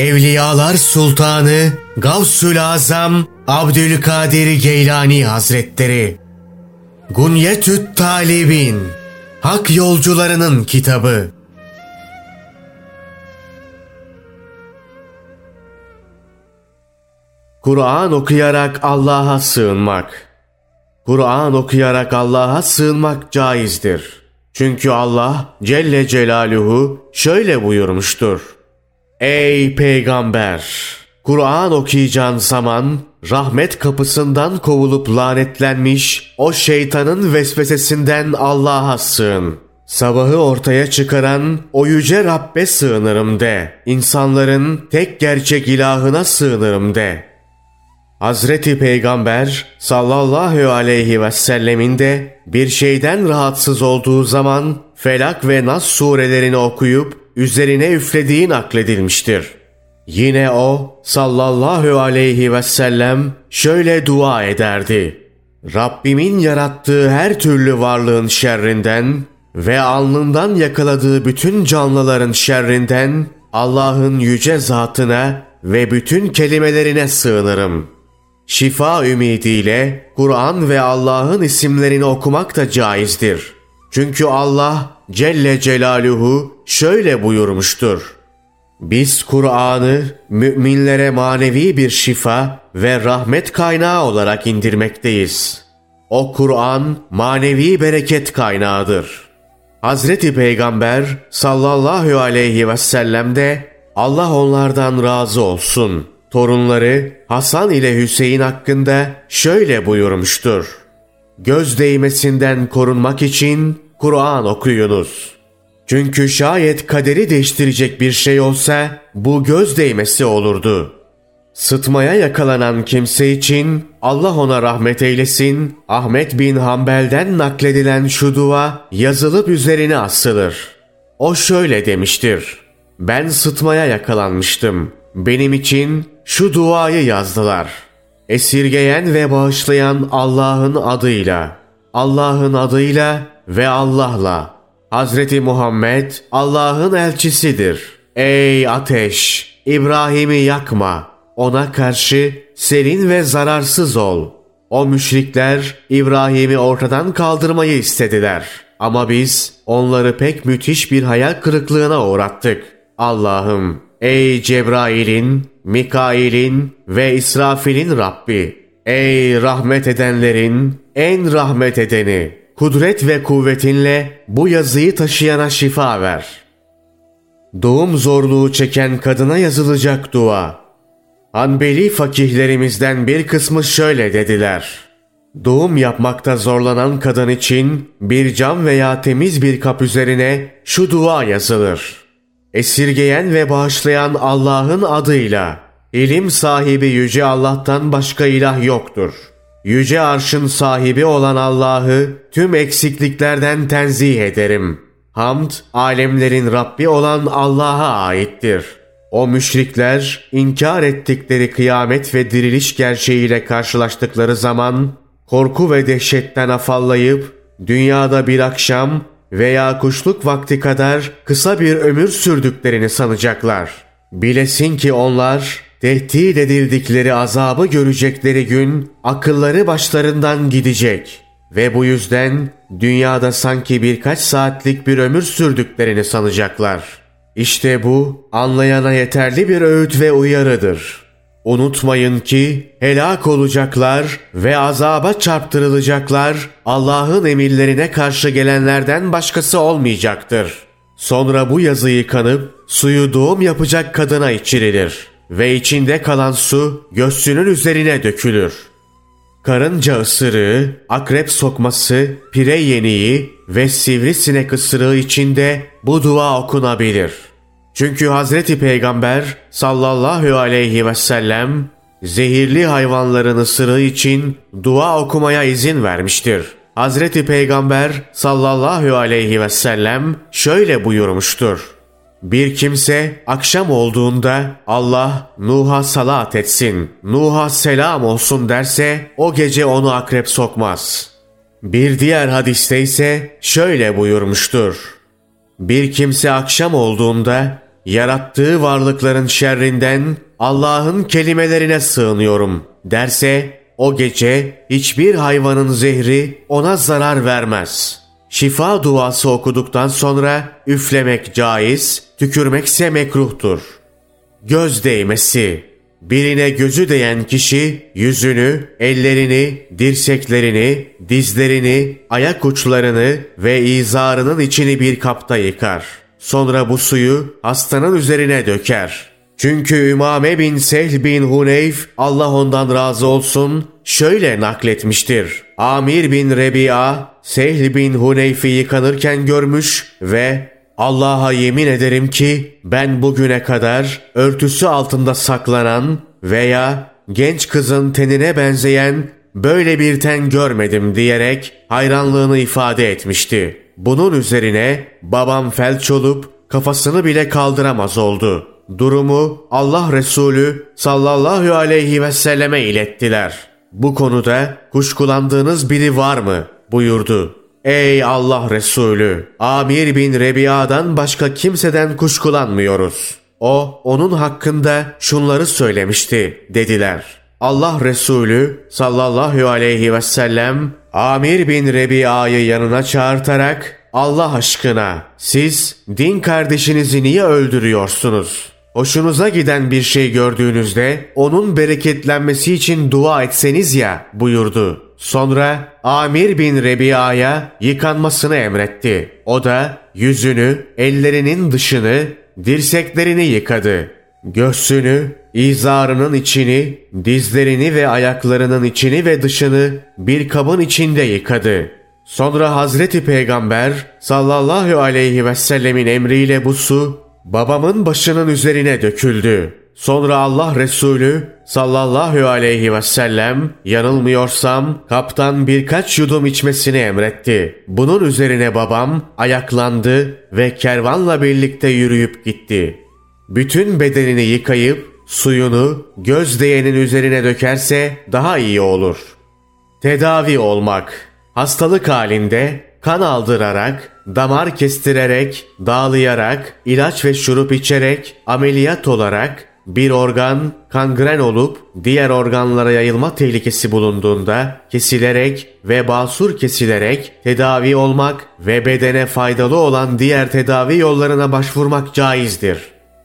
Evliyalar Sultanı Gavsül Azam Abdülkadir Geylani Hazretleri Gunyetüt Talibin Hak Yolcularının Kitabı Kur'an okuyarak Allah'a sığınmak Kur'an okuyarak Allah'a sığınmak caizdir. Çünkü Allah Celle Celaluhu şöyle buyurmuştur. Ey peygamber! Kur'an okuyacağın zaman rahmet kapısından kovulup lanetlenmiş o şeytanın vesvesesinden Allah'a sığın. Sabahı ortaya çıkaran o yüce Rabbe sığınırım de. İnsanların tek gerçek ilahına sığınırım de. Hazreti Peygamber sallallahu aleyhi ve sellemin de bir şeyden rahatsız olduğu zaman Felak ve Nas surelerini okuyup üzerine üflediği nakledilmiştir. Yine o sallallahu aleyhi ve sellem şöyle dua ederdi. Rabbimin yarattığı her türlü varlığın şerrinden ve alnından yakaladığı bütün canlıların şerrinden Allah'ın yüce zatına ve bütün kelimelerine sığınırım. Şifa ümidiyle Kur'an ve Allah'ın isimlerini okumak da caizdir. Çünkü Allah Celle Celaluhu şöyle buyurmuştur. Biz Kur'an'ı müminlere manevi bir şifa ve rahmet kaynağı olarak indirmekteyiz. O Kur'an manevi bereket kaynağıdır. Hazreti Peygamber sallallahu aleyhi ve sellem de Allah onlardan razı olsun. Torunları Hasan ile Hüseyin hakkında şöyle buyurmuştur. Göz değmesinden korunmak için Kur'an okuyunuz. Çünkü şayet kaderi değiştirecek bir şey olsa bu göz değmesi olurdu. Sıtmaya yakalanan kimse için Allah ona rahmet eylesin, Ahmet bin Hanbel'den nakledilen şu dua yazılıp üzerine asılır. O şöyle demiştir. Ben sıtmaya yakalanmıştım. Benim için şu duayı yazdılar. Esirgeyen ve bağışlayan Allah'ın adıyla, Allah'ın adıyla ve Allah'la. Hazreti Muhammed Allah'ın elçisidir. Ey ateş! İbrahim'i yakma. Ona karşı serin ve zararsız ol. O müşrikler İbrahim'i ortadan kaldırmayı istediler. Ama biz onları pek müthiş bir hayal kırıklığına uğrattık. Allah'ım ey Cebrail'in, Mikail'in ve İsrafil'in Rabbi. Ey rahmet edenlerin en rahmet edeni. Kudret ve kuvvetinle bu yazıyı taşıyana şifa ver. Doğum zorluğu çeken kadına yazılacak dua. Hanbeli fakihlerimizden bir kısmı şöyle dediler. Doğum yapmakta zorlanan kadın için bir cam veya temiz bir kap üzerine şu dua yazılır. Esirgeyen ve bağışlayan Allah'ın adıyla, ilim sahibi Yüce Allah'tan başka ilah yoktur. Yüce arşın sahibi olan Allah'ı tüm eksikliklerden tenzih ederim. Hamd, alemlerin Rabbi olan Allah'a aittir. O müşrikler, inkar ettikleri kıyamet ve diriliş gerçeğiyle karşılaştıkları zaman, korku ve dehşetten afallayıp, dünyada bir akşam veya kuşluk vakti kadar kısa bir ömür sürdüklerini sanacaklar. Bilesin ki onlar tehdit edildikleri azabı görecekleri gün akılları başlarından gidecek ve bu yüzden dünyada sanki birkaç saatlik bir ömür sürdüklerini sanacaklar. İşte bu anlayana yeterli bir öğüt ve uyarıdır. Unutmayın ki helak olacaklar ve azaba çarptırılacaklar Allah'ın emirlerine karşı gelenlerden başkası olmayacaktır. Sonra bu yazı yıkanıp suyu doğum yapacak kadına içirilir ve içinde kalan su göğsünün üzerine dökülür. Karınca ısırığı, akrep sokması, pire yeniği ve sivrisinek ısırığı içinde bu dua okunabilir. Çünkü Hazreti Peygamber sallallahu aleyhi ve sellem zehirli hayvanların ısırığı için dua okumaya izin vermiştir. Hazreti Peygamber sallallahu aleyhi ve sellem şöyle buyurmuştur. Bir kimse akşam olduğunda Allah Nuh'a salat etsin, Nuh'a selam olsun derse o gece onu akrep sokmaz. Bir diğer hadiste ise şöyle buyurmuştur. Bir kimse akşam olduğunda yarattığı varlıkların şerrinden Allah'ın kelimelerine sığınıyorum derse o gece hiçbir hayvanın zehri ona zarar vermez. Şifa duası okuduktan sonra üflemek caiz, tükürmekse mekruhtur. Göz değmesi Birine gözü değen kişi yüzünü, ellerini, dirseklerini, dizlerini, ayak uçlarını ve izarının içini bir kapta yıkar. Sonra bu suyu hastanın üzerine döker. Çünkü Ümame bin Sehl bin Huneyf Allah ondan razı olsun şöyle nakletmiştir. Amir bin Rebi'a Sehl bin Huneyf'i yıkanırken görmüş ve Allah'a yemin ederim ki ben bugüne kadar örtüsü altında saklanan veya genç kızın tenine benzeyen böyle bir ten görmedim diyerek hayranlığını ifade etmişti. Bunun üzerine babam felç olup kafasını bile kaldıramaz oldu. Durumu Allah Resulü sallallahu aleyhi ve selleme ilettiler. Bu konuda kuşkulandığınız biri var mı? buyurdu. Ey Allah Resulü! Amir bin Rebiya'dan başka kimseden kuşkulanmıyoruz. O, onun hakkında şunları söylemişti, dediler. Allah Resulü sallallahu aleyhi ve sellem Amir bin Rebiya'yı yanına çağırtarak Allah aşkına siz din kardeşinizi niye öldürüyorsunuz? Hoşunuza giden bir şey gördüğünüzde onun bereketlenmesi için dua etseniz ya buyurdu. Sonra Amir bin Rebiya'ya yıkanmasını emretti. O da yüzünü, ellerinin dışını, dirseklerini yıkadı. Göğsünü, izarının içini, dizlerini ve ayaklarının içini ve dışını bir kabın içinde yıkadı. Sonra Hazreti Peygamber sallallahu aleyhi ve sellemin emriyle bu su babamın başının üzerine döküldü. Sonra Allah Resulü sallallahu aleyhi ve sellem yanılmıyorsam kaptan birkaç yudum içmesini emretti. Bunun üzerine babam ayaklandı ve kervanla birlikte yürüyüp gitti. Bütün bedenini yıkayıp suyunu göz değenin üzerine dökerse daha iyi olur. Tedavi olmak Hastalık halinde kan aldırarak, damar kestirerek, dağlayarak, ilaç ve şurup içerek, ameliyat olarak, bir organ kangren olup diğer organlara yayılma tehlikesi bulunduğunda kesilerek ve basur kesilerek tedavi olmak ve bedene faydalı olan diğer tedavi yollarına başvurmak caizdir.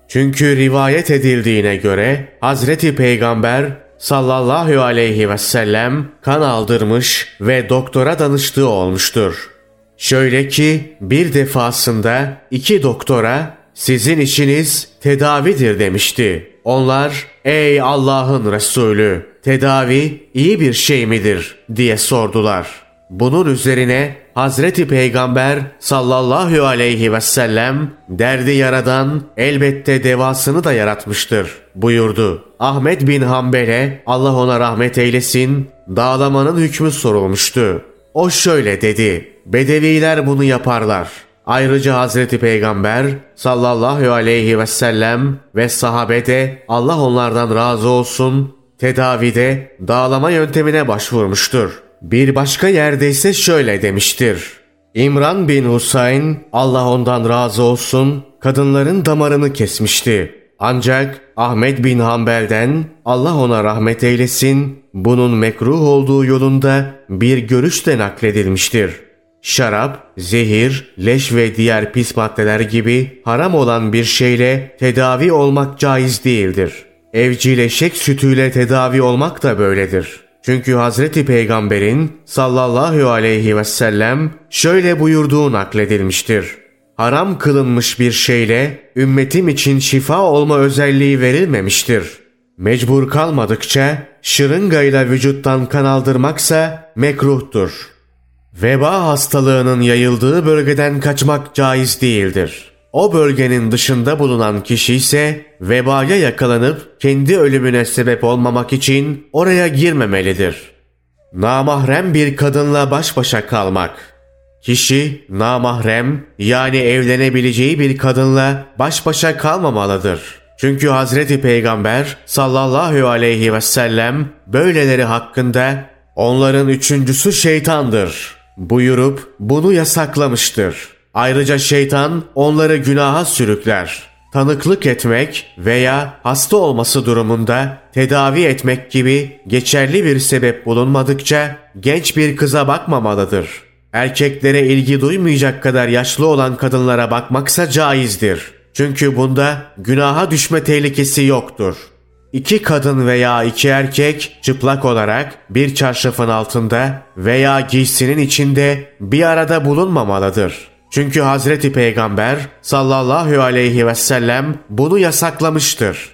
Çünkü rivayet edildiğine göre Hazreti Peygamber sallallahu aleyhi ve sellem kan aldırmış ve doktora danıştığı olmuştur. Şöyle ki bir defasında iki doktora sizin işiniz tedavidir demişti. Onlar ey Allah'ın Resulü tedavi iyi bir şey midir diye sordular. Bunun üzerine Hazreti Peygamber sallallahu aleyhi ve sellem derdi yaradan elbette devasını da yaratmıştır buyurdu. Ahmet bin Hanbel'e Allah ona rahmet eylesin dağlamanın hükmü sorulmuştu. O şöyle dedi. Bedeviler bunu yaparlar. Ayrıca Hazreti Peygamber sallallahu aleyhi ve sellem ve sahabe de Allah onlardan razı olsun tedavide dağlama yöntemine başvurmuştur. Bir başka yerde ise şöyle demiştir. İmran bin Husayn Allah ondan razı olsun kadınların damarını kesmişti. Ancak Ahmet bin Hanbel'den Allah ona rahmet eylesin bunun mekruh olduğu yolunda bir görüş de nakledilmiştir. Şarap, zehir, leş ve diğer pis maddeler gibi haram olan bir şeyle tedavi olmak caiz değildir. Evcileşek sütüyle tedavi olmak da böyledir.'' Çünkü Hazreti Peygamber'in sallallahu aleyhi ve sellem şöyle buyurduğu nakledilmiştir. Haram kılınmış bir şeyle ümmetim için şifa olma özelliği verilmemiştir. Mecbur kalmadıkça şırıngayla vücuttan kan aldırmaksa mekruhtur. Veba hastalığının yayıldığı bölgeden kaçmak caiz değildir.'' O bölgenin dışında bulunan kişi ise vebaya yakalanıp kendi ölümüne sebep olmamak için oraya girmemelidir. Namahrem bir kadınla baş başa kalmak. Kişi namahrem yani evlenebileceği bir kadınla baş başa kalmamalıdır. Çünkü Hazreti Peygamber sallallahu aleyhi ve sellem böyleleri hakkında onların üçüncüsü şeytandır buyurup bunu yasaklamıştır. Ayrıca şeytan onları günaha sürükler. tanıklık etmek veya hasta olması durumunda tedavi etmek gibi geçerli bir sebep bulunmadıkça genç bir kıza bakmamalıdır. Erkeklere ilgi duymayacak kadar yaşlı olan kadınlara bakmaksa caizdir. Çünkü bunda günaha düşme tehlikesi yoktur. İki kadın veya iki erkek çıplak olarak bir çarşafın altında veya giysinin içinde bir arada bulunmamalıdır. Çünkü Hazreti Peygamber sallallahu aleyhi ve sellem bunu yasaklamıştır.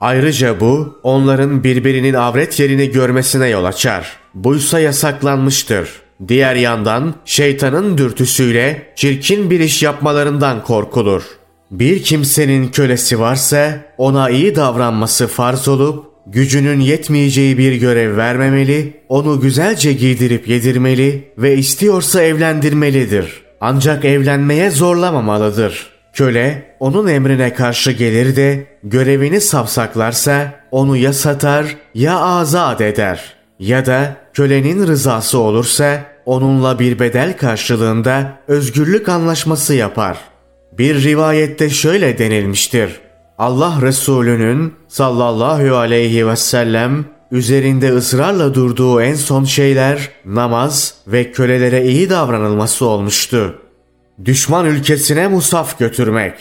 Ayrıca bu onların birbirinin avret yerini görmesine yol açar. Buysa yasaklanmıştır. Diğer yandan şeytanın dürtüsüyle çirkin bir iş yapmalarından korkulur. Bir kimsenin kölesi varsa ona iyi davranması farz olup gücünün yetmeyeceği bir görev vermemeli, onu güzelce giydirip yedirmeli ve istiyorsa evlendirmelidir. Ancak evlenmeye zorlamamalıdır. Köle onun emrine karşı gelir de görevini savsaklarsa onu ya satar ya azat eder. Ya da kölenin rızası olursa onunla bir bedel karşılığında özgürlük anlaşması yapar.'' Bir rivayette şöyle denilmiştir. Allah Resulü'nün sallallahu aleyhi ve sellem üzerinde ısrarla durduğu en son şeyler namaz ve kölelere iyi davranılması olmuştu. Düşman ülkesine musaf götürmek.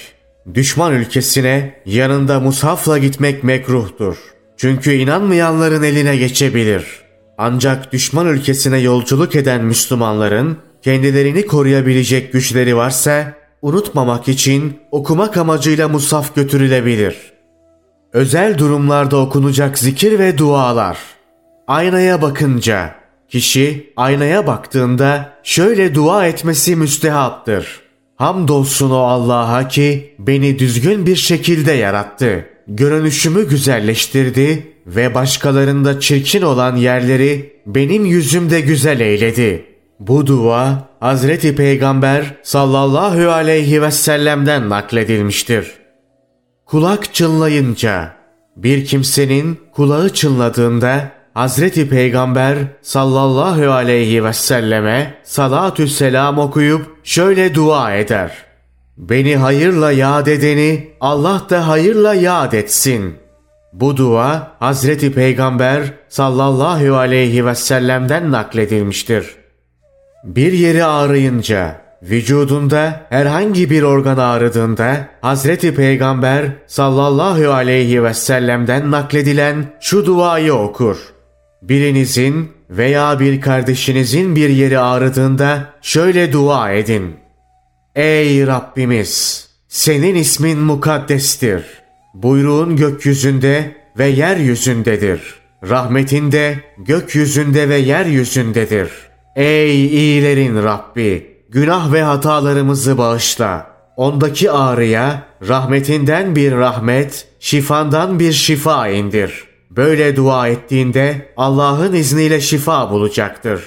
Düşman ülkesine yanında musafla gitmek mekruhtur. Çünkü inanmayanların eline geçebilir. Ancak düşman ülkesine yolculuk eden Müslümanların kendilerini koruyabilecek güçleri varsa unutmamak için okumak amacıyla musaf götürülebilir. Özel durumlarda okunacak zikir ve dualar. Aynaya bakınca, kişi aynaya baktığında şöyle dua etmesi müstehaptır. Hamdolsun o Allah'a ki beni düzgün bir şekilde yarattı. Görünüşümü güzelleştirdi ve başkalarında çirkin olan yerleri benim yüzümde güzel eyledi.'' Bu dua Hazreti Peygamber sallallahu aleyhi ve sellem'den nakledilmiştir. Kulak çınlayınca bir kimsenin kulağı çınladığında Hazreti Peygamber sallallahu aleyhi ve selleme salatü selam okuyup şöyle dua eder. Beni hayırla yad edeni Allah da hayırla yad etsin. Bu dua Hazreti Peygamber sallallahu aleyhi ve sellem'den nakledilmiştir.'' Bir yeri ağrıyınca, vücudunda herhangi bir organ ağrıdığında Hazreti Peygamber sallallahu aleyhi ve sellem'den nakledilen şu duayı okur. Birinizin veya bir kardeşinizin bir yeri ağrıdığında şöyle dua edin. Ey Rabbimiz! Senin ismin mukaddestir. Buyruğun gökyüzünde ve yeryüzündedir. Rahmetin de gökyüzünde ve yeryüzündedir.'' Ey iyilerin Rabbi! Günah ve hatalarımızı bağışla. Ondaki ağrıya rahmetinden bir rahmet, şifandan bir şifa indir. Böyle dua ettiğinde Allah'ın izniyle şifa bulacaktır.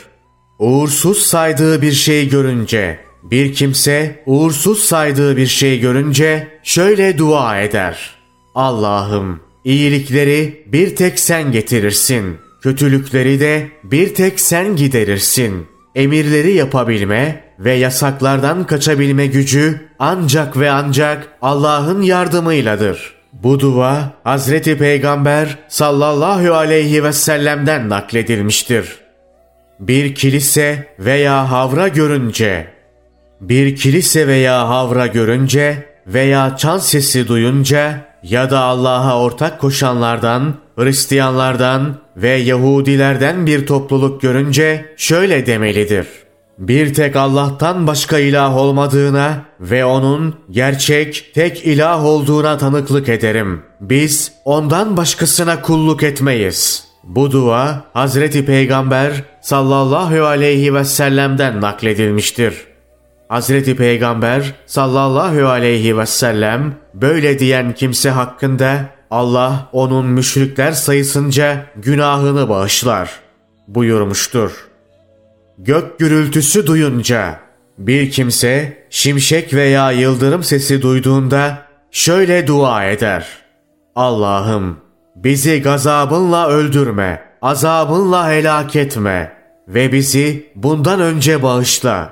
Uğursuz saydığı bir şey görünce, bir kimse uğursuz saydığı bir şey görünce şöyle dua eder. Allah'ım iyilikleri bir tek sen getirirsin.'' Kötülükleri de bir tek sen giderirsin. Emirleri yapabilme ve yasaklardan kaçabilme gücü ancak ve ancak Allah'ın yardımıyladır. Bu dua Hazreti Peygamber sallallahu aleyhi ve sellem'den nakledilmiştir. Bir kilise veya havra görünce, bir kilise veya havra görünce veya çan sesi duyunca ya da Allah'a ortak koşanlardan, Hristiyanlardan ve Yahudilerden bir topluluk görünce şöyle demelidir. Bir tek Allah'tan başka ilah olmadığına ve O'nun gerçek tek ilah olduğuna tanıklık ederim. Biz ondan başkasına kulluk etmeyiz. Bu dua Hazreti Peygamber sallallahu aleyhi ve sellem'den nakledilmiştir. Hazreti Peygamber sallallahu aleyhi ve sellem böyle diyen kimse hakkında Allah onun müşrikler sayısınca günahını bağışlar buyurmuştur. Gök gürültüsü duyunca bir kimse şimşek veya yıldırım sesi duyduğunda şöyle dua eder. Allah'ım bizi gazabınla öldürme, azabınla helak etme ve bizi bundan önce bağışla.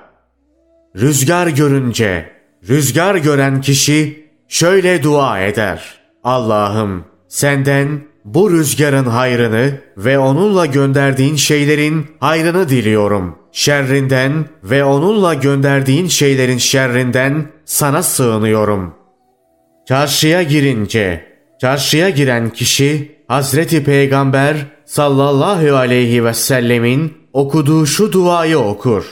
Rüzgar görünce, rüzgar gören kişi şöyle dua eder. Allah'ım senden bu rüzgarın hayrını ve onunla gönderdiğin şeylerin hayrını diliyorum. Şerrinden ve onunla gönderdiğin şeylerin şerrinden sana sığınıyorum. Çarşıya girince, çarşıya giren kişi Hazreti Peygamber sallallahu aleyhi ve sellemin okuduğu şu duayı okur.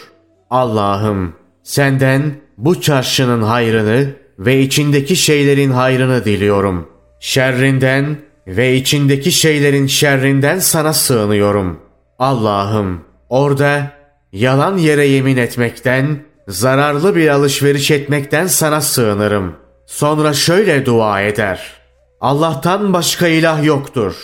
Allah'ım senden bu çarşının hayrını ve içindeki şeylerin hayrını diliyorum. Şerrinden ve içindeki şeylerin şerrinden sana sığınıyorum. Allah'ım orada yalan yere yemin etmekten, zararlı bir alışveriş etmekten sana sığınırım. Sonra şöyle dua eder. Allah'tan başka ilah yoktur.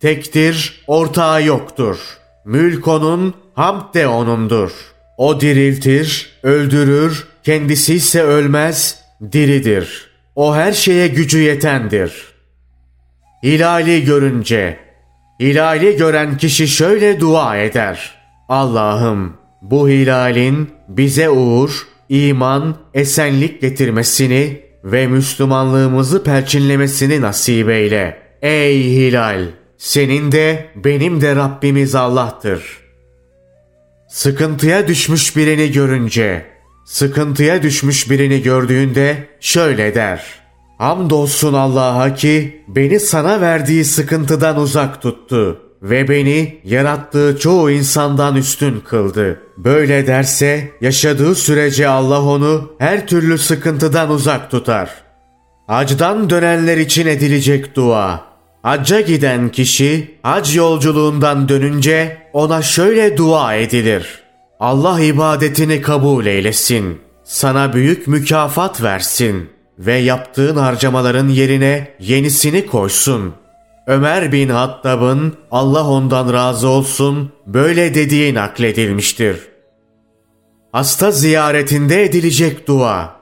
Tektir, ortağı yoktur. Mülk onun, hamd de onundur. O diriltir, öldürür, kendisi ise ölmez, diridir. O her şeye gücü yetendir.'' Hilali görünce, hilali gören kişi şöyle dua eder. Allah'ım bu hilalin bize uğur, iman, esenlik getirmesini ve Müslümanlığımızı perçinlemesini nasip eyle. Ey hilal! Senin de benim de Rabbimiz Allah'tır. Sıkıntıya düşmüş birini görünce, sıkıntıya düşmüş birini gördüğünde şöyle der. Hamdolsun Allah'a ki beni sana verdiği sıkıntıdan uzak tuttu ve beni yarattığı çoğu insandan üstün kıldı. Böyle derse yaşadığı sürece Allah onu her türlü sıkıntıdan uzak tutar. Hacdan dönenler için edilecek dua. Hacca giden kişi hac yolculuğundan dönünce ona şöyle dua edilir. Allah ibadetini kabul eylesin. Sana büyük mükafat versin.'' Ve yaptığın harcamaların yerine yenisini koysun. Ömer bin Hattab'ın Allah ondan razı olsun böyle dediği nakledilmiştir. Hasta ziyaretinde edilecek dua.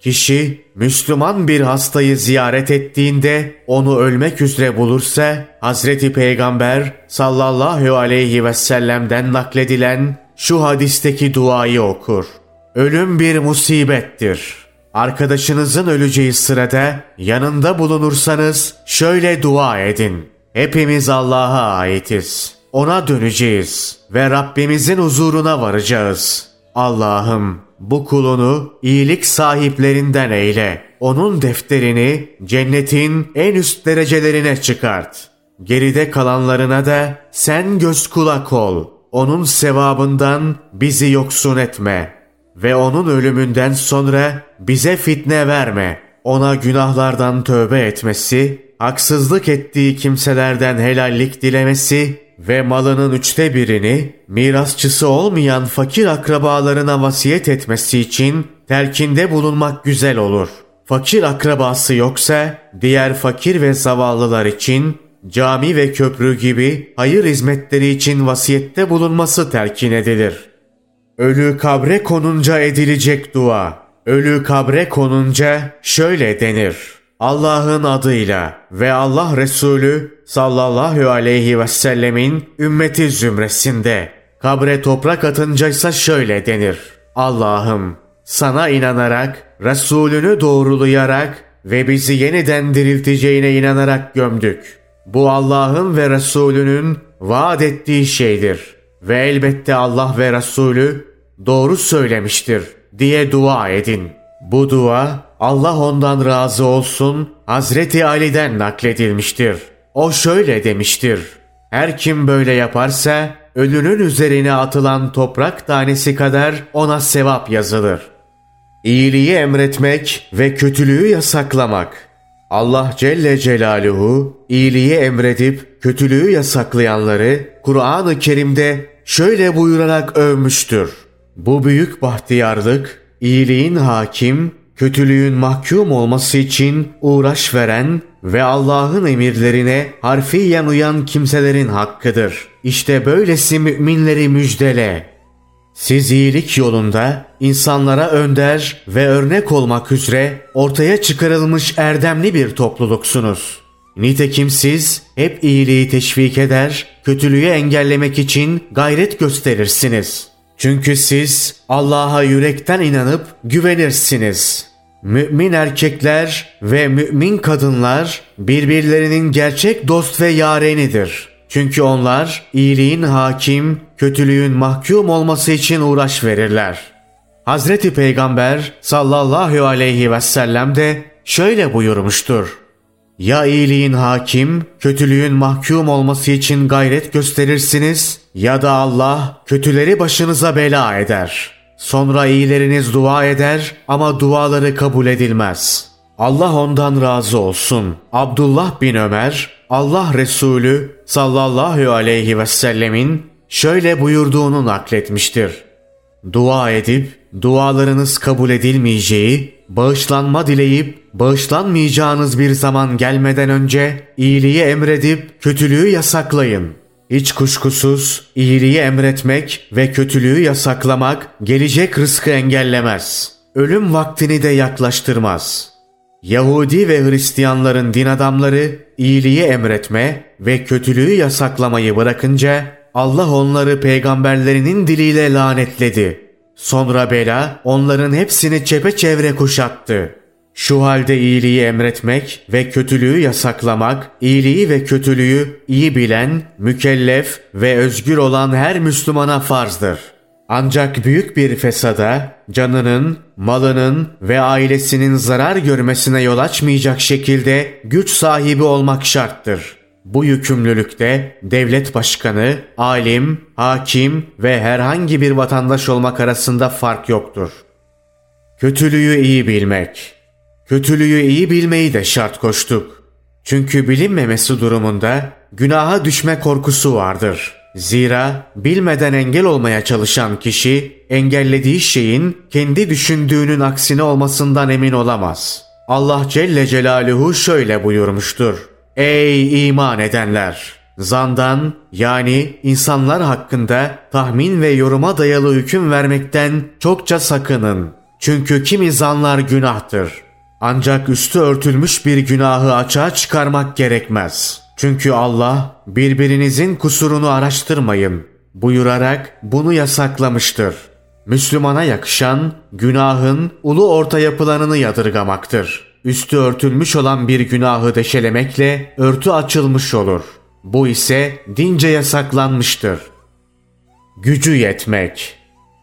Kişi Müslüman bir hastayı ziyaret ettiğinde onu ölmek üzere bulursa Hazreti Peygamber sallallahu aleyhi ve sellem'den nakledilen şu hadisteki duayı okur. Ölüm bir musibettir.'' Arkadaşınızın öleceği sırada yanında bulunursanız şöyle dua edin. Hepimiz Allah'a aitiz. Ona döneceğiz ve Rabbimizin huzuruna varacağız. Allah'ım bu kulunu iyilik sahiplerinden eyle. Onun defterini cennetin en üst derecelerine çıkart. Geride kalanlarına da sen göz kulak ol. Onun sevabından bizi yoksun etme.'' Ve onun ölümünden sonra bize fitne verme. Ona günahlardan tövbe etmesi, haksızlık ettiği kimselerden helallik dilemesi ve malının üçte birini mirasçısı olmayan fakir akrabalarına vasiyet etmesi için terkinde bulunmak güzel olur. Fakir akrabası yoksa diğer fakir ve zavallılar için cami ve köprü gibi hayır hizmetleri için vasiyette bulunması terkin edilir.'' Ölü kabre konunca edilecek dua. Ölü kabre konunca şöyle denir. Allah'ın adıyla ve Allah Resulü sallallahu aleyhi ve sellemin ümmeti zümresinde. Kabre toprak atınca ise şöyle denir. Allah'ım sana inanarak, Resulünü doğrulayarak ve bizi yeniden dirilteceğine inanarak gömdük. Bu Allah'ın ve Resulünün vaat ettiği şeydir.'' Ve elbette Allah ve Resulü doğru söylemiştir diye dua edin. Bu dua Allah ondan razı olsun Hazreti Ali'den nakledilmiştir. O şöyle demiştir. Her kim böyle yaparsa ölünün üzerine atılan toprak tanesi kadar ona sevap yazılır. İyiliği emretmek ve kötülüğü yasaklamak. Allah Celle Celaluhu iyiliği emredip kötülüğü yasaklayanları Kur'an-ı Kerim'de şöyle buyurarak övmüştür. Bu büyük bahtiyarlık, iyiliğin hakim, kötülüğün mahkum olması için uğraş veren ve Allah'ın emirlerine harfiyen uyan kimselerin hakkıdır. İşte böylesi müminleri müjdele. Siz iyilik yolunda insanlara önder ve örnek olmak üzere ortaya çıkarılmış erdemli bir topluluksunuz.'' Nitekim siz hep iyiliği teşvik eder, kötülüğü engellemek için gayret gösterirsiniz. Çünkü siz Allah'a yürekten inanıp güvenirsiniz. Mümin erkekler ve mümin kadınlar birbirlerinin gerçek dost ve yarenidir. Çünkü onlar iyiliğin hakim, kötülüğün mahkum olması için uğraş verirler. Hazreti Peygamber sallallahu aleyhi ve sellem de şöyle buyurmuştur. Ya iyiliğin hakim, kötülüğün mahkum olması için gayret gösterirsiniz ya da Allah kötüleri başınıza bela eder. Sonra iyileriniz dua eder ama duaları kabul edilmez. Allah ondan razı olsun. Abdullah bin Ömer, Allah Resulü sallallahu aleyhi ve sellemin şöyle buyurduğunu nakletmiştir. Dua edip dualarınız kabul edilmeyeceği, bağışlanma dileyip bağışlanmayacağınız bir zaman gelmeden önce iyiliği emredip kötülüğü yasaklayın. Hiç kuşkusuz iyiliği emretmek ve kötülüğü yasaklamak gelecek rızkı engellemez. Ölüm vaktini de yaklaştırmaz. Yahudi ve Hristiyanların din adamları iyiliği emretme ve kötülüğü yasaklamayı bırakınca Allah onları peygamberlerinin diliyle lanetledi. Sonra bela onların hepsini çepeçevre kuşattı. Şu halde iyiliği emretmek ve kötülüğü yasaklamak, iyiliği ve kötülüğü iyi bilen, mükellef ve özgür olan her Müslümana farzdır. Ancak büyük bir fesada, canının, malının ve ailesinin zarar görmesine yol açmayacak şekilde güç sahibi olmak şarttır. Bu yükümlülükte devlet başkanı, alim, hakim ve herhangi bir vatandaş olmak arasında fark yoktur. Kötülüğü iyi bilmek Kötülüğü iyi bilmeyi de şart koştuk. Çünkü bilinmemesi durumunda günaha düşme korkusu vardır. Zira bilmeden engel olmaya çalışan kişi engellediği şeyin kendi düşündüğünün aksine olmasından emin olamaz. Allah Celle Celaluhu şöyle buyurmuştur. Ey iman edenler! Zandan yani insanlar hakkında tahmin ve yoruma dayalı hüküm vermekten çokça sakının. Çünkü kimi zanlar günahtır. Ancak üstü örtülmüş bir günahı açığa çıkarmak gerekmez. Çünkü Allah birbirinizin kusurunu araştırmayın buyurarak bunu yasaklamıştır. Müslümana yakışan günahın ulu orta yapılanını yadırgamaktır. Üstü örtülmüş olan bir günahı deşelemekle örtü açılmış olur. Bu ise dince yasaklanmıştır. Gücü yetmek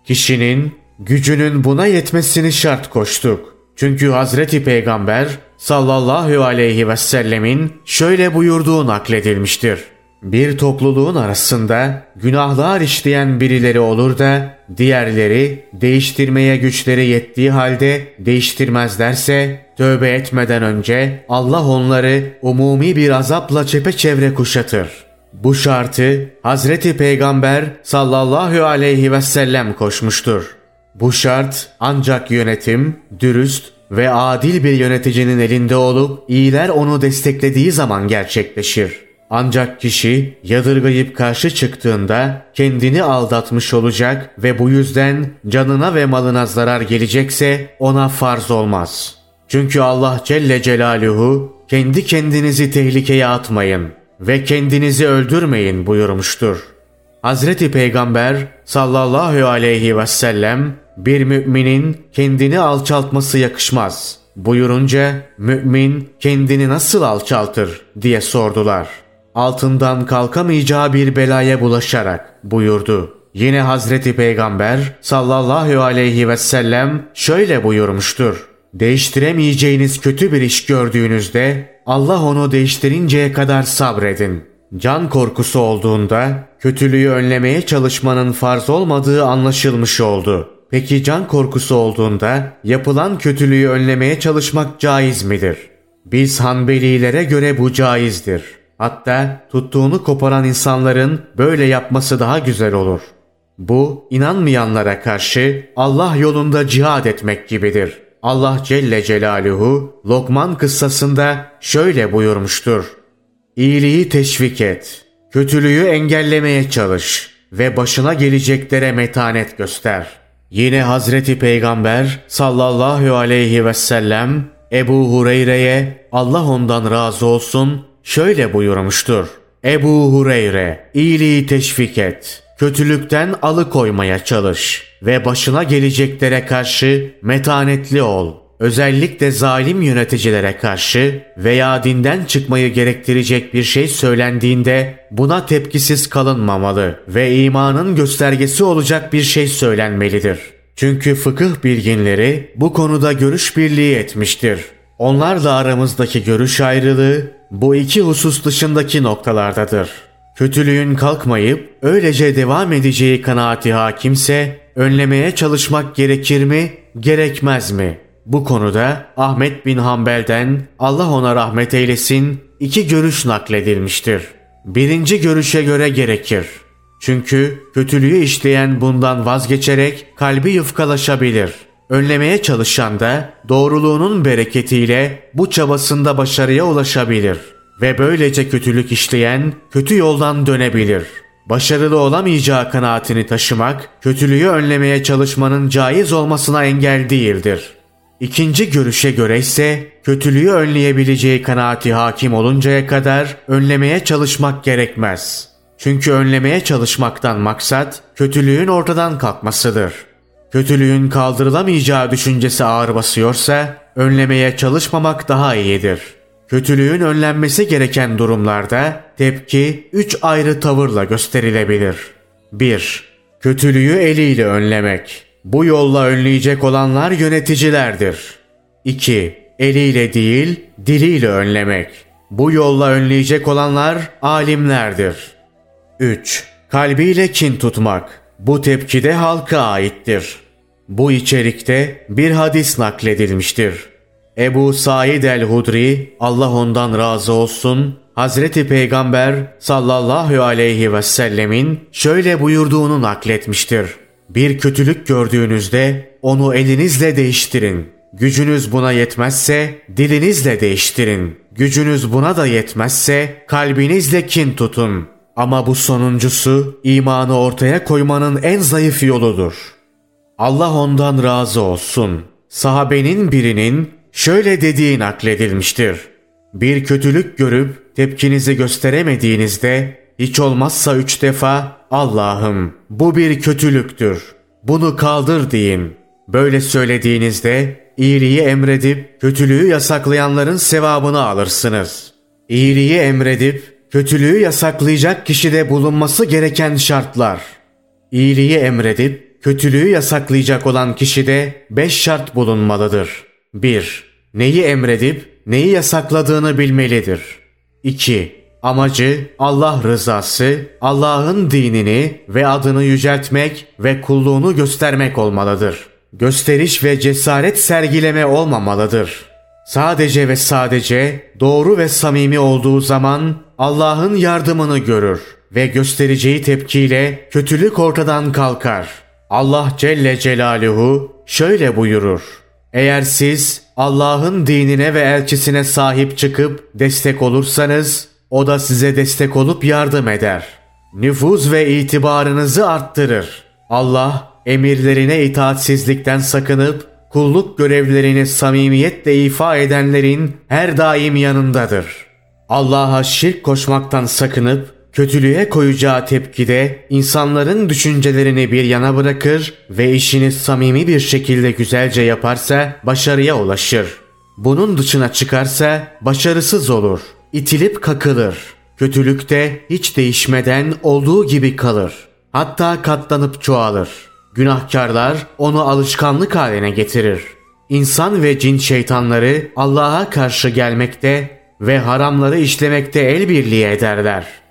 Kişinin gücünün buna yetmesini şart koştuk. Çünkü Hazreti Peygamber sallallahu aleyhi ve sellemin şöyle buyurduğu nakledilmiştir. Bir topluluğun arasında günahlar işleyen birileri olur da diğerleri değiştirmeye güçleri yettiği halde değiştirmezlerse tövbe etmeden önce Allah onları umumi bir azapla çepeçevre kuşatır. Bu şartı Hazreti Peygamber sallallahu aleyhi ve sellem koşmuştur. Bu şart ancak yönetim, dürüst ve adil bir yöneticinin elinde olup iyiler onu desteklediği zaman gerçekleşir. Ancak kişi yadırgayıp karşı çıktığında kendini aldatmış olacak ve bu yüzden canına ve malına zarar gelecekse ona farz olmaz. Çünkü Allah Celle Celaluhu kendi kendinizi tehlikeye atmayın ve kendinizi öldürmeyin buyurmuştur. Hazreti Peygamber sallallahu aleyhi ve sellem bir müminin kendini alçaltması yakışmaz. Buyurunca mümin kendini nasıl alçaltır diye sordular. Altından kalkamayacağı bir belaya bulaşarak buyurdu. Yine Hazreti Peygamber sallallahu aleyhi ve sellem şöyle buyurmuştur. Değiştiremeyeceğiniz kötü bir iş gördüğünüzde Allah onu değiştirinceye kadar sabredin. Can korkusu olduğunda kötülüğü önlemeye çalışmanın farz olmadığı anlaşılmış oldu. Peki can korkusu olduğunda yapılan kötülüğü önlemeye çalışmak caiz midir? Biz Hanbelilere göre bu caizdir. Hatta tuttuğunu koparan insanların böyle yapması daha güzel olur. Bu inanmayanlara karşı Allah yolunda cihad etmek gibidir. Allah Celle Celaluhu Lokman kıssasında şöyle buyurmuştur. İyiliği teşvik et, kötülüğü engellemeye çalış ve başına geleceklere metanet göster.'' Yine Hazreti Peygamber sallallahu aleyhi ve sellem Ebu Hureyre'ye Allah ondan razı olsun şöyle buyurmuştur. Ebu Hureyre iyiliği teşvik et, kötülükten alıkoymaya çalış ve başına geleceklere karşı metanetli ol. özellikle zalim yöneticilere karşı veya dinden çıkmayı gerektirecek bir şey söylendiğinde buna tepkisiz kalınmamalı ve imanın göstergesi olacak bir şey söylenmelidir. Çünkü fıkıh bilginleri bu konuda görüş birliği etmiştir. Onlarla aramızdaki görüş ayrılığı bu iki husus dışındaki noktalardadır. Kötülüğün kalkmayıp öylece devam edeceği kanaati hakimse önlemeye çalışmak gerekir mi, gerekmez mi? Bu konuda Ahmet bin Hanbel'den Allah ona rahmet eylesin iki görüş nakledilmiştir. Birinci görüşe göre gerekir. Çünkü kötülüğü işleyen bundan vazgeçerek kalbi yufkalaşabilir. Önlemeye çalışan da doğruluğunun bereketiyle bu çabasında başarıya ulaşabilir. Ve böylece kötülük işleyen kötü yoldan dönebilir. Başarılı olamayacağı kanaatini taşımak, kötülüğü önlemeye çalışmanın caiz olmasına engel değildir. İkinci görüşe göre ise kötülüğü önleyebileceği kanaati hakim oluncaya kadar önlemeye çalışmak gerekmez. Çünkü önlemeye çalışmaktan maksat kötülüğün ortadan kalkmasıdır. Kötülüğün kaldırılamayacağı düşüncesi ağır basıyorsa önlemeye çalışmamak daha iyidir. Kötülüğün önlenmesi gereken durumlarda tepki üç ayrı tavırla gösterilebilir. 1. Kötülüğü eliyle önlemek. Bu yolla önleyecek olanlar yöneticilerdir. 2. Eliyle değil, diliyle önlemek. Bu yolla önleyecek olanlar alimlerdir. 3. Kalbiyle kin tutmak. Bu tepki de halka aittir. Bu içerikte bir hadis nakledilmiştir. Ebu Said el-Hudri, Allah ondan razı olsun, Hazreti Peygamber sallallahu aleyhi ve sellemin şöyle buyurduğunu nakletmiştir. Bir kötülük gördüğünüzde onu elinizle değiştirin. Gücünüz buna yetmezse dilinizle değiştirin. Gücünüz buna da yetmezse kalbinizle kin tutun. Ama bu sonuncusu imanı ortaya koymanın en zayıf yoludur. Allah ondan razı olsun. Sahabenin birinin şöyle dediği nakledilmiştir. Bir kötülük görüp tepkinizi gösteremediğinizde hiç olmazsa üç defa Allah'ım bu bir kötülüktür. Bunu kaldır deyin. Böyle söylediğinizde iyiliği emredip kötülüğü yasaklayanların sevabını alırsınız. İyiliği emredip kötülüğü yasaklayacak kişide bulunması gereken şartlar. İyiliği emredip kötülüğü yasaklayacak olan kişide beş şart bulunmalıdır. 1. Neyi emredip neyi yasakladığını bilmelidir. 2. Amacı Allah rızası, Allah'ın dinini ve adını yüceltmek ve kulluğunu göstermek olmalıdır. Gösteriş ve cesaret sergileme olmamalıdır. Sadece ve sadece doğru ve samimi olduğu zaman Allah'ın yardımını görür ve göstereceği tepkiyle kötülük ortadan kalkar. Allah Celle Celaluhu şöyle buyurur. Eğer siz Allah'ın dinine ve elçisine sahip çıkıp destek olursanız o da size destek olup yardım eder. Nüfuz ve itibarınızı arttırır. Allah emirlerine itaatsizlikten sakınıp kulluk görevlerini samimiyetle ifa edenlerin her daim yanındadır. Allah'a şirk koşmaktan sakınıp kötülüğe koyacağı tepkide insanların düşüncelerini bir yana bırakır ve işini samimi bir şekilde güzelce yaparsa başarıya ulaşır. Bunun dışına çıkarsa başarısız olur itilip kakılır. Kötülükte hiç değişmeden olduğu gibi kalır. Hatta katlanıp çoğalır. Günahkarlar onu alışkanlık haline getirir. İnsan ve cin şeytanları Allah'a karşı gelmekte ve haramları işlemekte el birliği ederler.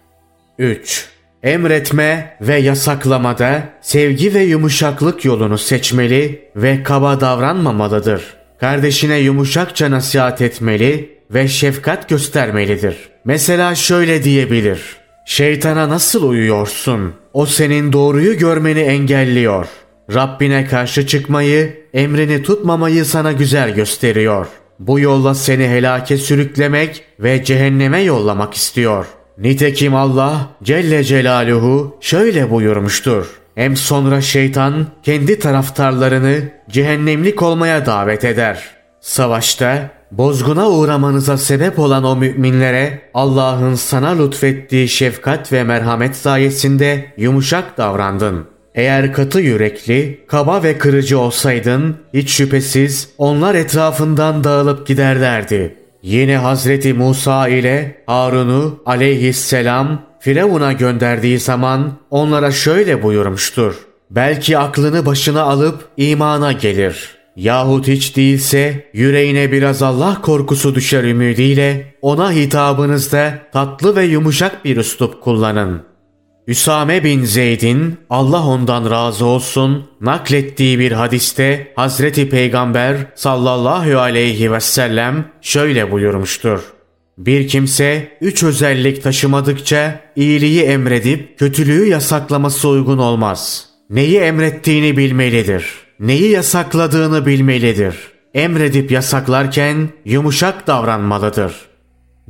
3. Emretme ve yasaklamada sevgi ve yumuşaklık yolunu seçmeli ve kaba davranmamalıdır. Kardeşine yumuşakça nasihat etmeli ve şefkat göstermelidir. Mesela şöyle diyebilir. Şeytana nasıl uyuyorsun? O senin doğruyu görmeni engelliyor. Rabbine karşı çıkmayı, emrini tutmamayı sana güzel gösteriyor. Bu yolla seni helake sürüklemek ve cehenneme yollamak istiyor. Nitekim Allah Celle Celaluhu şöyle buyurmuştur. Hem sonra şeytan kendi taraftarlarını cehennemlik olmaya davet eder. Savaşta Bozguna uğramanıza sebep olan o müminlere Allah'ın sana lütfettiği şefkat ve merhamet sayesinde yumuşak davrandın. Eğer katı yürekli, kaba ve kırıcı olsaydın, hiç şüphesiz onlar etrafından dağılıp giderlerdi. Yine Hazreti Musa ile Harun'u aleyhisselam Firavun'a gönderdiği zaman onlara şöyle buyurmuştur. Belki aklını başına alıp imana gelir. Yahut hiç değilse yüreğine biraz Allah korkusu düşer ümidiyle ona hitabınızda tatlı ve yumuşak bir üslup kullanın. Üsame bin Zeyd'in Allah ondan razı olsun naklettiği bir hadiste Hazreti Peygamber sallallahu aleyhi ve sellem şöyle buyurmuştur. Bir kimse üç özellik taşımadıkça iyiliği emredip kötülüğü yasaklaması uygun olmaz. Neyi emrettiğini bilmelidir. Neyi yasakladığını bilmelidir. Emredip yasaklarken yumuşak davranmalıdır.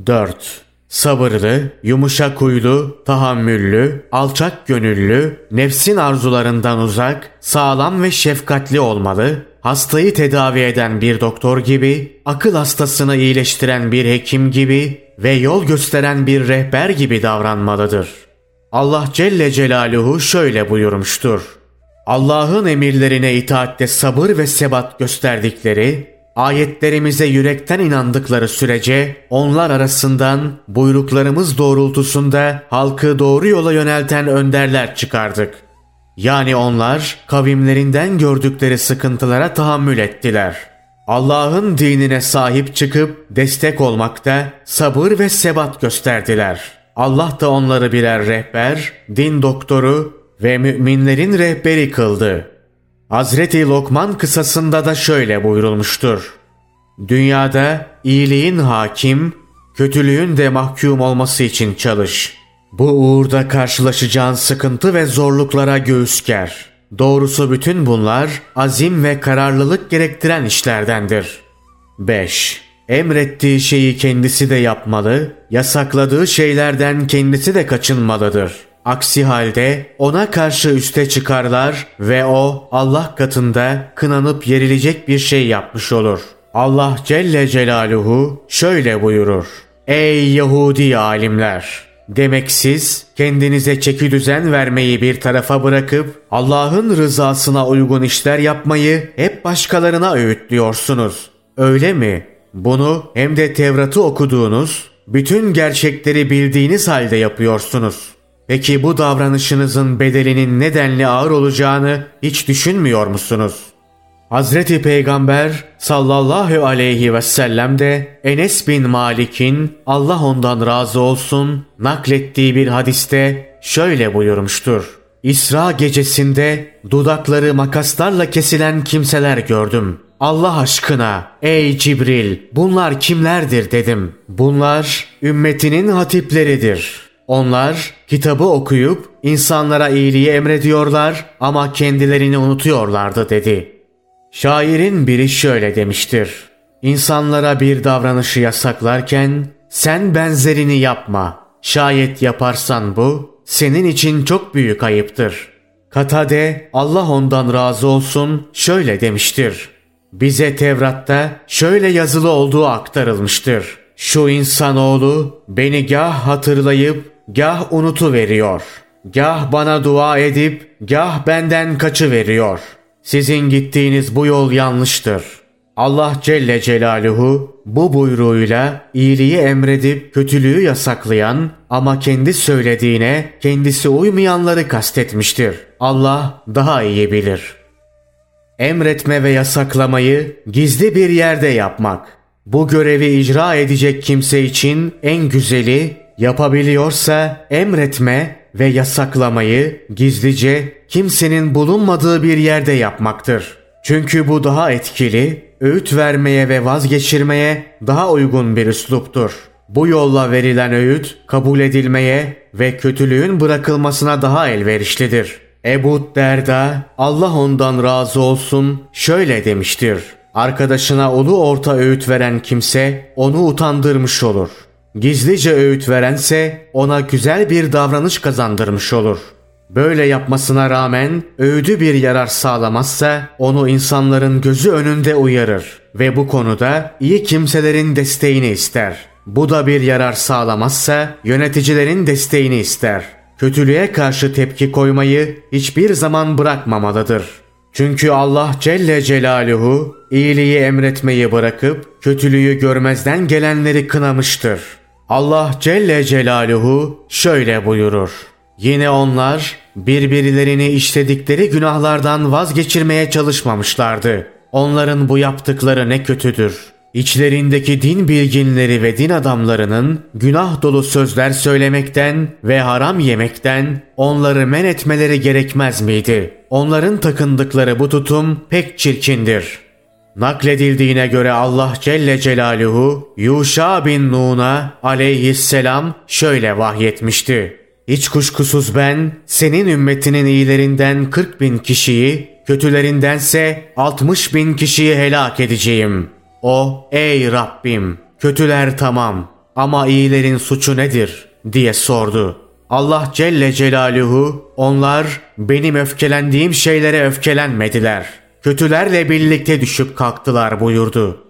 4. Sabırlı, yumuşak huylu, tahammüllü, alçak gönüllü, nefsin arzularından uzak, sağlam ve şefkatli olmalı, hastayı tedavi eden bir doktor gibi, akıl hastasını iyileştiren bir hekim gibi ve yol gösteren bir rehber gibi davranmalıdır. Allah Celle Celaluhu şöyle buyurmuştur. Allah'ın emirlerine itaatte sabır ve sebat gösterdikleri, Ayetlerimize yürekten inandıkları sürece onlar arasından buyruklarımız doğrultusunda halkı doğru yola yönelten önderler çıkardık. Yani onlar kavimlerinden gördükleri sıkıntılara tahammül ettiler. Allah'ın dinine sahip çıkıp destek olmakta sabır ve sebat gösterdiler. Allah da onları birer rehber, din doktoru ve müminlerin rehberi kıldı. Hazreti Lokman kısasında da şöyle buyurulmuştur. Dünyada iyiliğin hakim, kötülüğün de mahkum olması için çalış. Bu uğurda karşılaşacağın sıkıntı ve zorluklara göğüs ger. Doğrusu bütün bunlar azim ve kararlılık gerektiren işlerdendir. 5. Emrettiği şeyi kendisi de yapmalı, yasakladığı şeylerden kendisi de kaçınmalıdır. Aksi halde ona karşı üste çıkarlar ve o Allah katında kınanıp yerilecek bir şey yapmış olur. Allah Celle Celaluhu şöyle buyurur. Ey Yahudi alimler! Demek siz kendinize çeki düzen vermeyi bir tarafa bırakıp Allah'ın rızasına uygun işler yapmayı hep başkalarına öğütlüyorsunuz. Öyle mi? Bunu hem de Tevrat'ı okuduğunuz, bütün gerçekleri bildiğiniz halde yapıyorsunuz. Peki bu davranışınızın bedelinin nedenli ağır olacağını hiç düşünmüyor musunuz? Hazreti Peygamber sallallahu aleyhi ve sellem de Enes bin Malik'in Allah ondan razı olsun naklettiği bir hadiste şöyle buyurmuştur. İsra gecesinde dudakları makaslarla kesilen kimseler gördüm. Allah aşkına ey Cibril bunlar kimlerdir dedim. Bunlar ümmetinin hatipleridir. Onlar kitabı okuyup insanlara iyiliği emrediyorlar ama kendilerini unutuyorlardı dedi. Şairin biri şöyle demiştir. İnsanlara bir davranışı yasaklarken sen benzerini yapma. Şayet yaparsan bu senin için çok büyük ayıptır. Katade Allah ondan razı olsun şöyle demiştir. Bize Tevrat'ta şöyle yazılı olduğu aktarılmıştır. Şu insanoğlu beni gah hatırlayıp gah unutu veriyor. Gah bana dua edip gah benden kaçı veriyor. Sizin gittiğiniz bu yol yanlıştır. Allah Celle Celaluhu bu buyruğuyla iyiliği emredip kötülüğü yasaklayan ama kendi söylediğine kendisi uymayanları kastetmiştir. Allah daha iyi bilir. Emretme ve yasaklamayı gizli bir yerde yapmak. Bu görevi icra edecek kimse için en güzeli Yapabiliyorsa emretme ve yasaklamayı gizlice kimsenin bulunmadığı bir yerde yapmaktır. Çünkü bu daha etkili, öğüt vermeye ve vazgeçirmeye daha uygun bir üsluptur. Bu yolla verilen öğüt kabul edilmeye ve kötülüğün bırakılmasına daha elverişlidir. Ebu Derda, Allah ondan razı olsun, şöyle demiştir. Arkadaşına ulu orta öğüt veren kimse onu utandırmış olur. Gizlice öğüt verense ona güzel bir davranış kazandırmış olur. Böyle yapmasına rağmen öğüdü bir yarar sağlamazsa onu insanların gözü önünde uyarır ve bu konuda iyi kimselerin desteğini ister. Bu da bir yarar sağlamazsa yöneticilerin desteğini ister. kötülüğe karşı tepki koymayı hiçbir zaman bırakmamalıdır. Çünkü Allah Celle Celaluhu iyiliği emretmeyi bırakıp kötülüğü görmezden gelenleri kınamıştır. Allah Celle Celaluhu şöyle buyurur. Yine onlar birbirlerini işledikleri günahlardan vazgeçirmeye çalışmamışlardı. Onların bu yaptıkları ne kötüdür. İçlerindeki din bilginleri ve din adamlarının günah dolu sözler söylemekten ve haram yemekten onları men etmeleri gerekmez miydi? Onların takındıkları bu tutum pek çirkindir. Nakledildiğine göre Allah Celle Celaluhu Yuşa bin Nun'a aleyhisselam şöyle vahyetmişti. Hiç kuşkusuz ben senin ümmetinin iyilerinden 40 bin kişiyi, kötülerindense 60 bin kişiyi helak edeceğim. O, ey Rabbim, kötüler tamam ama iyilerin suçu nedir diye sordu. Allah Celle Celaluhu, onlar benim öfkelendiğim şeylere öfkelenmediler. Kötülerle birlikte düşüp kalktılar buyurdu.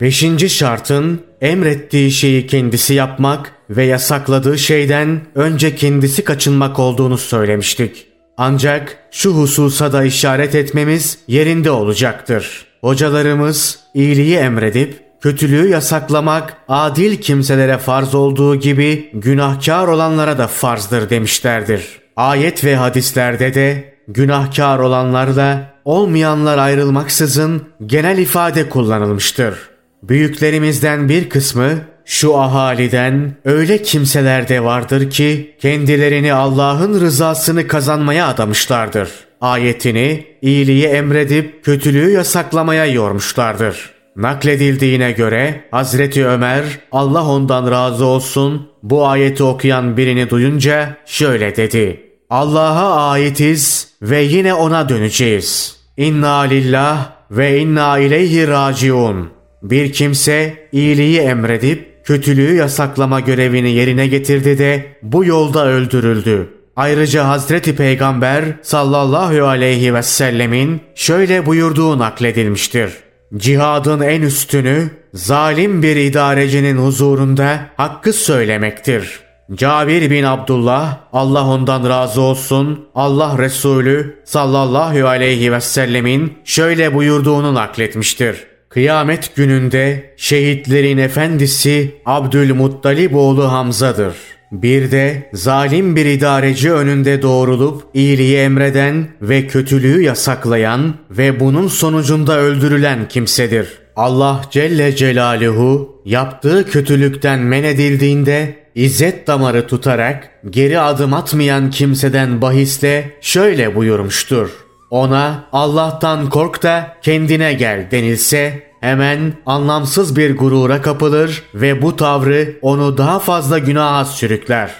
Beşinci şartın emrettiği şeyi kendisi yapmak ve yasakladığı şeyden önce kendisi kaçınmak olduğunu söylemiştik. Ancak şu hususa da işaret etmemiz yerinde olacaktır. Hocalarımız iyiliği emredip kötülüğü yasaklamak adil kimselere farz olduğu gibi günahkar olanlara da farzdır demişlerdir. Ayet ve hadislerde de günahkar olanlarla olmayanlar ayrılmaksızın genel ifade kullanılmıştır. Büyüklerimizden bir kısmı şu ahaliden öyle kimseler de vardır ki kendilerini Allah'ın rızasını kazanmaya adamışlardır. Ayetini iyiliği emredip kötülüğü yasaklamaya yormuşlardır. Nakledildiğine göre Hazreti Ömer Allah ondan razı olsun bu ayeti okuyan birini duyunca şöyle dedi. Allah'a aitiz ve yine ona döneceğiz. İnna lillah ve inna ileyhi raciun. Bir kimse iyiliği emredip kötülüğü yasaklama görevini yerine getirdi de bu yolda öldürüldü. Ayrıca Hazreti Peygamber sallallahu aleyhi ve sellemin şöyle buyurduğu nakledilmiştir. Cihadın en üstünü zalim bir idarecinin huzurunda hakkı söylemektir. Cabir bin Abdullah Allah ondan razı olsun Allah Resulü sallallahu aleyhi ve sellemin şöyle buyurduğunu nakletmiştir. Kıyamet gününde şehitlerin efendisi Abdülmuttalib oğlu Hamza'dır. Bir de zalim bir idareci önünde doğrulup iyiliği emreden ve kötülüğü yasaklayan ve bunun sonucunda öldürülen kimsedir. Allah Celle Celaluhu yaptığı kötülükten men edildiğinde İzzet damarı tutarak geri adım atmayan kimseden bahisle şöyle buyurmuştur. Ona Allah'tan kork da kendine gel denilse hemen anlamsız bir gurura kapılır ve bu tavrı onu daha fazla günaha sürükler.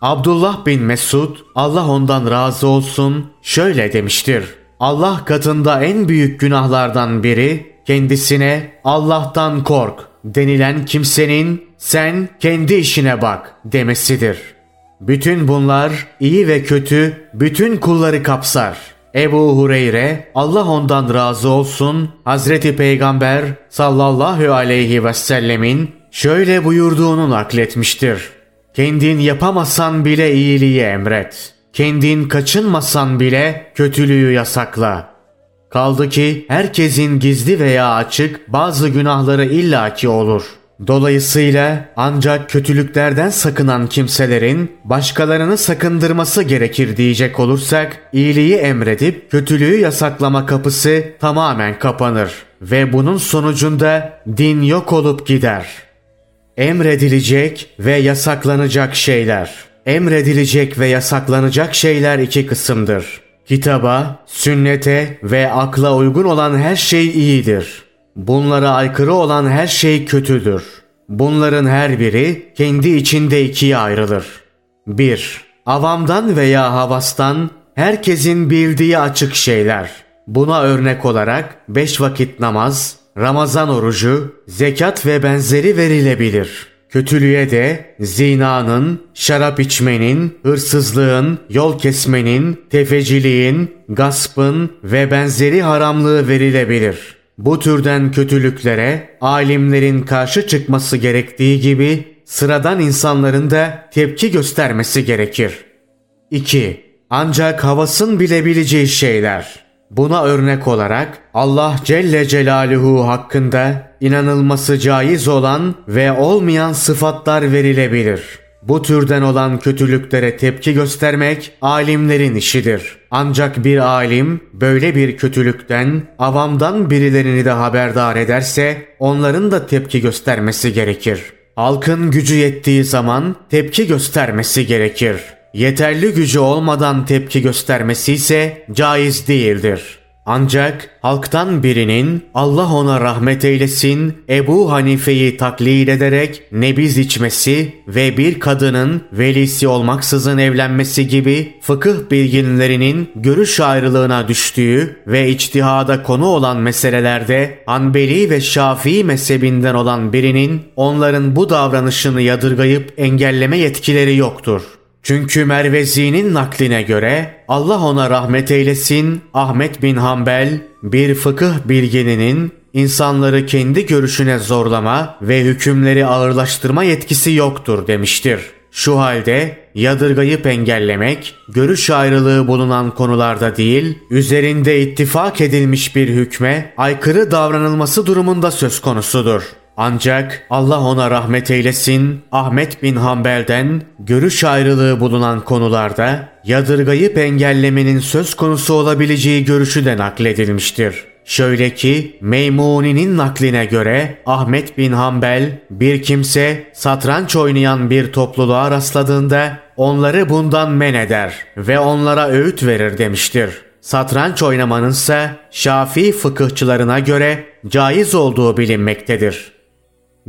Abdullah bin Mesud Allah ondan razı olsun şöyle demiştir. Allah katında en büyük günahlardan biri kendisine Allah'tan kork denilen kimsenin sen kendi işine bak demesidir. Bütün bunlar iyi ve kötü bütün kulları kapsar. Ebu Hureyre Allah ondan razı olsun Hazreti Peygamber sallallahu aleyhi ve sellemin şöyle buyurduğunu nakletmiştir. Kendin yapamasan bile iyiliği emret. Kendin kaçınmasan bile kötülüğü yasakla. Kaldı ki herkesin gizli veya açık bazı günahları illaki olur.'' Dolayısıyla ancak kötülüklerden sakınan kimselerin başkalarını sakındırması gerekir diyecek olursak iyiliği emredip kötülüğü yasaklama kapısı tamamen kapanır ve bunun sonucunda din yok olup gider. Emredilecek ve yasaklanacak şeyler. Emredilecek ve yasaklanacak şeyler iki kısımdır. Kitaba, sünnete ve akla uygun olan her şey iyidir. Bunlara aykırı olan her şey kötüdür. Bunların her biri kendi içinde ikiye ayrılır. 1. Avamdan veya havastan herkesin bildiği açık şeyler. Buna örnek olarak beş vakit namaz, Ramazan orucu, zekat ve benzeri verilebilir. Kötülüğe de zinanın, şarap içmenin, hırsızlığın, yol kesmenin, tefeciliğin, gaspın ve benzeri haramlığı verilebilir.'' Bu türden kötülüklere alimlerin karşı çıkması gerektiği gibi sıradan insanların da tepki göstermesi gerekir. 2. Ancak havasın bilebileceği şeyler. Buna örnek olarak Allah Celle Celaluhu hakkında inanılması caiz olan ve olmayan sıfatlar verilebilir. Bu türden olan kötülüklere tepki göstermek alimlerin işidir. Ancak bir alim böyle bir kötülükten avamdan birilerini de haberdar ederse onların da tepki göstermesi gerekir. Halkın gücü yettiği zaman tepki göstermesi gerekir. Yeterli gücü olmadan tepki göstermesi ise caiz değildir. Ancak halktan birinin Allah ona rahmet eylesin Ebu Hanife'yi taklit ederek nebiz içmesi ve bir kadının velisi olmaksızın evlenmesi gibi fıkıh bilginlerinin görüş ayrılığına düştüğü ve içtihada konu olan meselelerde Hanbeli ve Şafii mezhebinden olan birinin onların bu davranışını yadırgayıp engelleme yetkileri yoktur. Çünkü Mervezi'nin nakline göre Allah ona rahmet eylesin Ahmet bin Hanbel bir fıkıh bilgininin insanları kendi görüşüne zorlama ve hükümleri ağırlaştırma yetkisi yoktur demiştir. Şu halde yadırgayıp engellemek, görüş ayrılığı bulunan konularda değil, üzerinde ittifak edilmiş bir hükme aykırı davranılması durumunda söz konusudur. Ancak Allah ona rahmet eylesin Ahmet bin Hanbel'den görüş ayrılığı bulunan konularda yadırgayıp engellemenin söz konusu olabileceği görüşü de nakledilmiştir. Şöyle ki Meymuni'nin nakline göre Ahmet bin Hanbel bir kimse satranç oynayan bir topluluğa rastladığında onları bundan men eder ve onlara öğüt verir demiştir. Satranç oynamanın ise Şafii fıkıhçılarına göre caiz olduğu bilinmektedir.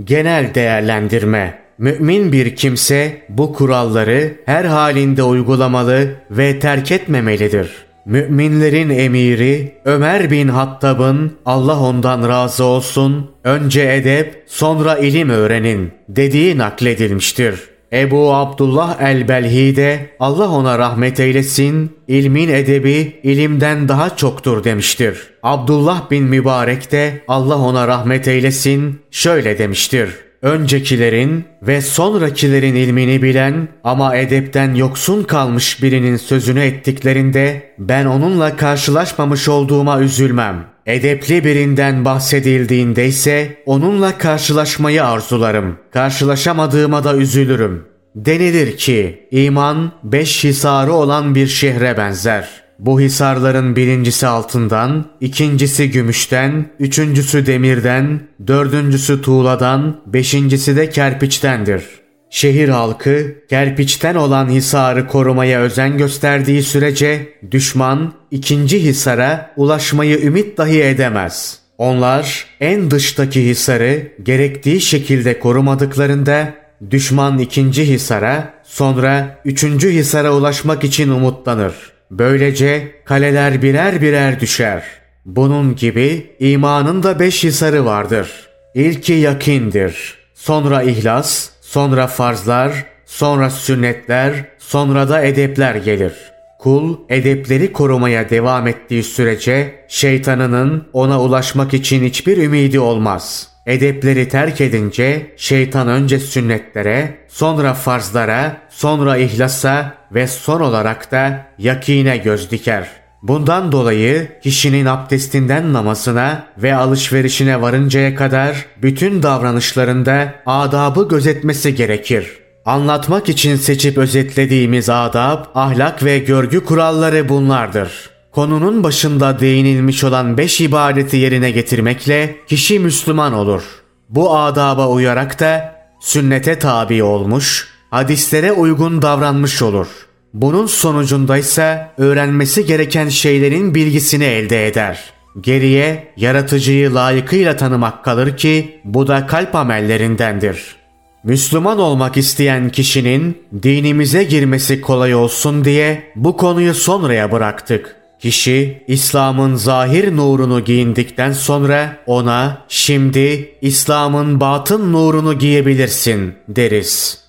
Genel değerlendirme Mümin bir kimse bu kuralları her halinde uygulamalı ve terk etmemelidir. Müminlerin emiri Ömer bin Hattab'ın Allah ondan razı olsun önce edep sonra ilim öğrenin dediği nakledilmiştir. Ebu Abdullah el-Belhi de Allah ona rahmet eylesin, ilmin edebi ilimden daha çoktur demiştir. Abdullah bin Mübarek de Allah ona rahmet eylesin şöyle demiştir. Öncekilerin ve sonrakilerin ilmini bilen ama edepten yoksun kalmış birinin sözünü ettiklerinde ben onunla karşılaşmamış olduğuma üzülmem. Edepli birinden bahsedildiğinde ise onunla karşılaşmayı arzularım. Karşılaşamadığıma da üzülürüm. Denilir ki iman beş hisarı olan bir şehre benzer. Bu hisarların birincisi altından, ikincisi gümüşten, üçüncüsü demirden, dördüncüsü tuğladan, beşincisi de kerpiçtendir. Şehir halkı kerpiçten olan hisarı korumaya özen gösterdiği sürece düşman ikinci hisara ulaşmayı ümit dahi edemez. Onlar en dıştaki hisarı gerektiği şekilde korumadıklarında düşman ikinci hisara sonra üçüncü hisara ulaşmak için umutlanır. Böylece kaleler birer birer düşer. Bunun gibi imanın da beş hisarı vardır. İlki yakindir. Sonra ihlas, sonra farzlar, sonra sünnetler, sonra da edepler gelir. Kul edepleri korumaya devam ettiği sürece şeytanının ona ulaşmak için hiçbir ümidi olmaz.'' Edepleri terk edince şeytan önce sünnetlere, sonra farzlara, sonra ihlasa ve son olarak da yakine göz diker. Bundan dolayı kişinin abdestinden namazına ve alışverişine varıncaya kadar bütün davranışlarında adabı gözetmesi gerekir. Anlatmak için seçip özetlediğimiz adab, ahlak ve görgü kuralları bunlardır. Konunun başında değinilmiş olan beş ibadeti yerine getirmekle kişi Müslüman olur. Bu adaba uyarak da sünnete tabi olmuş, hadislere uygun davranmış olur. Bunun sonucunda ise öğrenmesi gereken şeylerin bilgisini elde eder. Geriye yaratıcıyı layıkıyla tanımak kalır ki bu da kalp amellerindendir. Müslüman olmak isteyen kişinin dinimize girmesi kolay olsun diye bu konuyu sonraya bıraktık. Kişi İslam'ın zahir nurunu giyindikten sonra ona şimdi İslam'ın batın nurunu giyebilirsin deriz.